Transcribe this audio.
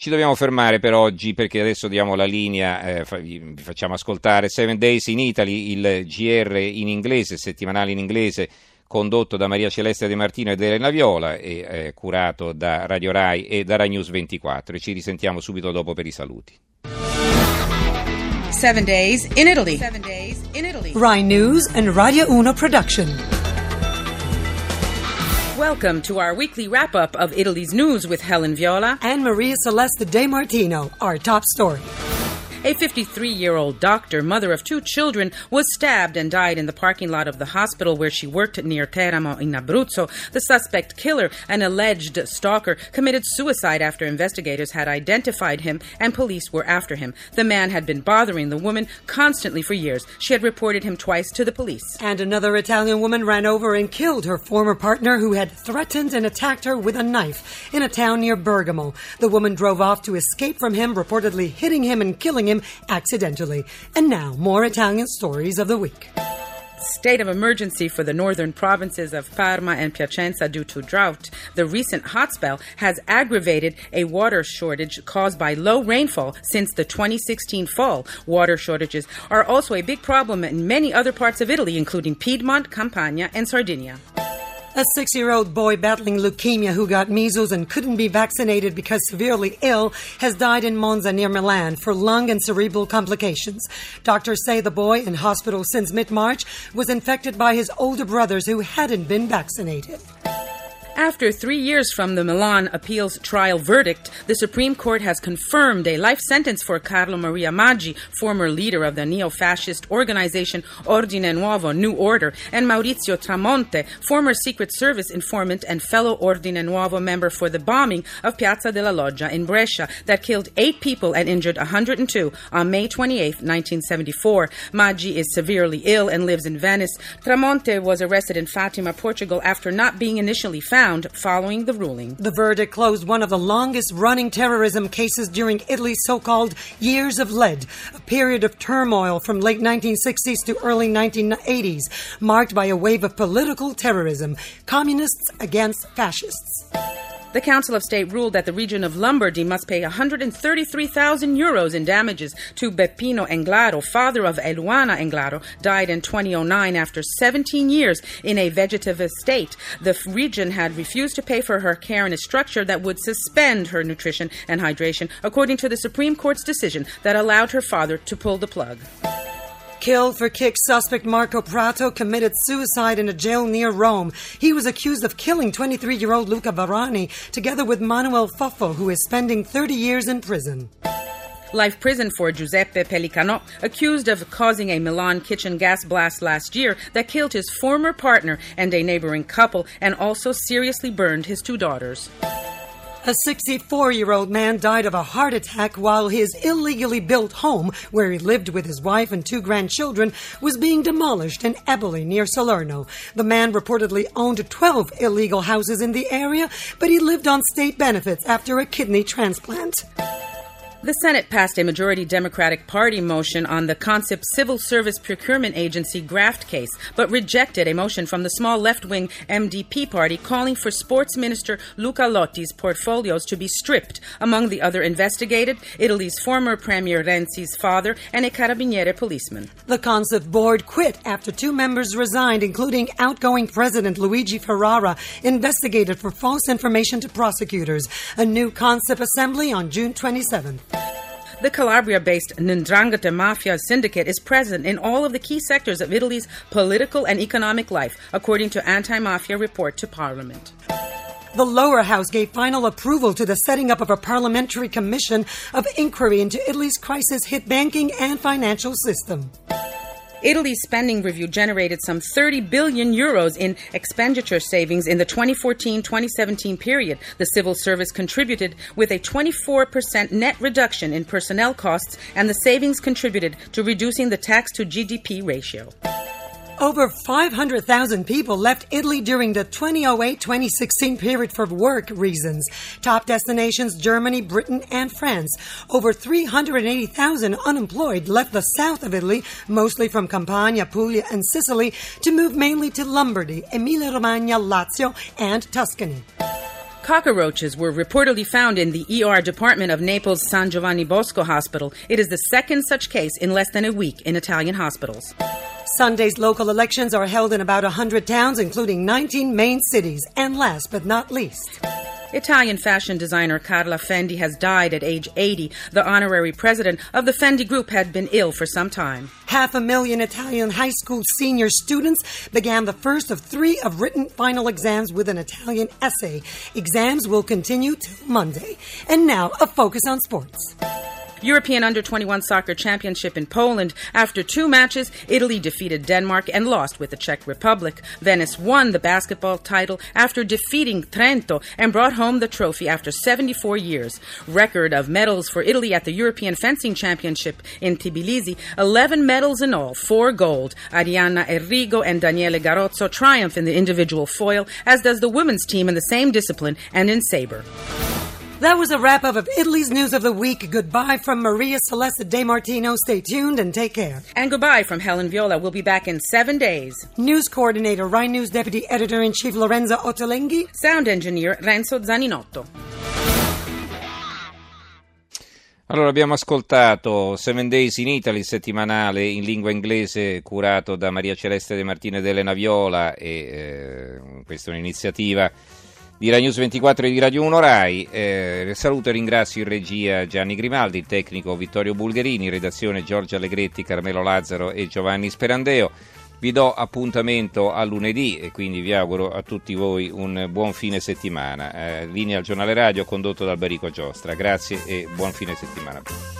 Ci dobbiamo fermare per oggi perché adesso diamo la linea, eh, vi facciamo ascoltare Seven Days in Italy, il GR in inglese, settimanale in inglese, condotto da Maria Celeste De Martino ed Elena Viola e eh, curato da Radio Rai e da Rai News 24 e ci risentiamo subito dopo per i saluti. Seven Days in Italy. Seven Days in Italy. Rai News and Radio Uno production. Welcome to our weekly wrap up of Italy's news with Helen Viola and Maria Celeste De Martino, our top story. A 53 year old doctor, mother of two children, was stabbed and died in the parking lot of the hospital where she worked near Teramo in Abruzzo. The suspect killer, an alleged stalker, committed suicide after investigators had identified him and police were after him. The man had been bothering the woman constantly for years. She had reported him twice to the police. And another Italian woman ran over and killed her former partner who had threatened and attacked her with a knife in a town near Bergamo. The woman drove off to escape from him, reportedly hitting him and killing him accidentally. And now, more Italian stories of the week state of emergency for the northern provinces of Parma and Piacenza due to drought. The recent hot spell has aggravated a water shortage caused by low rainfall since the 2016 fall. Water shortages are also a big problem in many other parts of Italy, including Piedmont, Campania, and Sardinia. A six year old boy battling leukemia who got measles and couldn't be vaccinated because severely ill has died in Monza near Milan for lung and cerebral complications. Doctors say the boy, in hospital since mid March, was infected by his older brothers who hadn't been vaccinated. After three years from the Milan appeals trial verdict, the Supreme Court has confirmed a life sentence for Carlo Maria Maggi, former leader of the neo fascist organization Ordine Nuovo, New Order, and Maurizio Tramonte, former Secret Service informant and fellow Ordine Nuovo member for the bombing of Piazza della Loggia in Brescia that killed eight people and injured 102 on May 28, 1974. Maggi is severely ill and lives in Venice. Tramonte was arrested in Fatima, Portugal after not being initially found following the ruling. The verdict closed one of the longest running terrorism cases during Italy's so called Years of Lead, a period of turmoil from late 1960s to early 1980s, marked by a wave of political terrorism, communists against fascists. The Council of State ruled that the region of Lombardy must pay 133,000 euros in damages to Beppino Englaro, father of Eluana Englaro, died in 2009 after 17 years in a vegetative state. The region had refused to pay for her care in a structure that would suspend her nutrition and hydration, according to the Supreme Court's decision that allowed her father to pull the plug. Killed for kick suspect Marco Prato committed suicide in a jail near Rome. He was accused of killing 23 year old Luca Varani together with Manuel Foffo, who is spending 30 years in prison. Life prison for Giuseppe Pellicano, accused of causing a Milan kitchen gas blast last year that killed his former partner and a neighboring couple and also seriously burned his two daughters. A 64 year old man died of a heart attack while his illegally built home, where he lived with his wife and two grandchildren, was being demolished in Eboli near Salerno. The man reportedly owned 12 illegal houses in the area, but he lived on state benefits after a kidney transplant. The Senate passed a majority Democratic Party motion on the CONSIP Civil Service Procurement Agency graft case, but rejected a motion from the small left wing MDP party calling for Sports Minister Luca Lotti's portfolios to be stripped. Among the other investigated, Italy's former Premier Renzi's father and a Carabiniere policeman. The CONSIP board quit after two members resigned, including outgoing President Luigi Ferrara, investigated for false information to prosecutors. A new CONSIP assembly on June 27th. The Calabria based Ndrangheta Mafia syndicate is present in all of the key sectors of Italy's political and economic life, according to Anti Mafia report to Parliament. The lower house gave final approval to the setting up of a parliamentary commission of inquiry into Italy's crisis hit banking and financial system. Italy's spending review generated some 30 billion euros in expenditure savings in the 2014-2017 period. The civil service contributed with a 24% net reduction in personnel costs and the savings contributed to reducing the tax to GDP ratio. Over 500,000 people left Italy during the 2008 2016 period for work reasons. Top destinations Germany, Britain, and France. Over 380,000 unemployed left the south of Italy, mostly from Campania, Puglia, and Sicily, to move mainly to Lombardy, Emilia Romagna, Lazio, and Tuscany. Cockroaches were reportedly found in the ER department of Naples' San Giovanni Bosco Hospital. It is the second such case in less than a week in Italian hospitals. Sunday's local elections are held in about 100 towns, including 19 main cities. And last but not least, Italian fashion designer Carla Fendi has died at age 80. The honorary president of the Fendi Group had been ill for some time. half a million Italian high school senior students began the first of three of written final exams with an Italian essay. Exams will continue till Monday. And now, a focus on sports. European Under 21 Soccer Championship in Poland. After two matches, Italy defeated Denmark and lost with the Czech Republic. Venice won the basketball title after defeating Trento and brought home the trophy after 74 years. Record of medals for Italy at the European Fencing Championship in Tbilisi 11 medals in all, four gold. Arianna Errigo and Daniele Garozzo triumph in the individual foil, as does the women's team in the same discipline and in sabre. That was a wrap up of Italy's News of the Week. Goodbye from Maria Celeste De Martino. Stay tuned and take care. And goodbye from Helen Viola. We'll be back in seven days. News Coordinator, Rhine News Deputy Editor in Chief Lorenza Ottolenghi. Sound engineer Renzo Zaninotto. Allora abbiamo ascoltato Seven Days in Italy, settimanale in lingua inglese curato da Maria Celeste De Martino ed Elena Viola e eh, questa è un'iniziativa di Rai News 24 e di Radio 1 Rai. Eh, saluto e ringrazio in regia Gianni Grimaldi, il tecnico Vittorio Bulgherini, in redazione Giorgio Allegretti, Carmelo Lazzaro e Giovanni Sperandeo. Vi do appuntamento a lunedì e quindi vi auguro a tutti voi un buon fine settimana. Eh, linea al giornale radio condotto da Alberico Giostra. Grazie e buon fine settimana.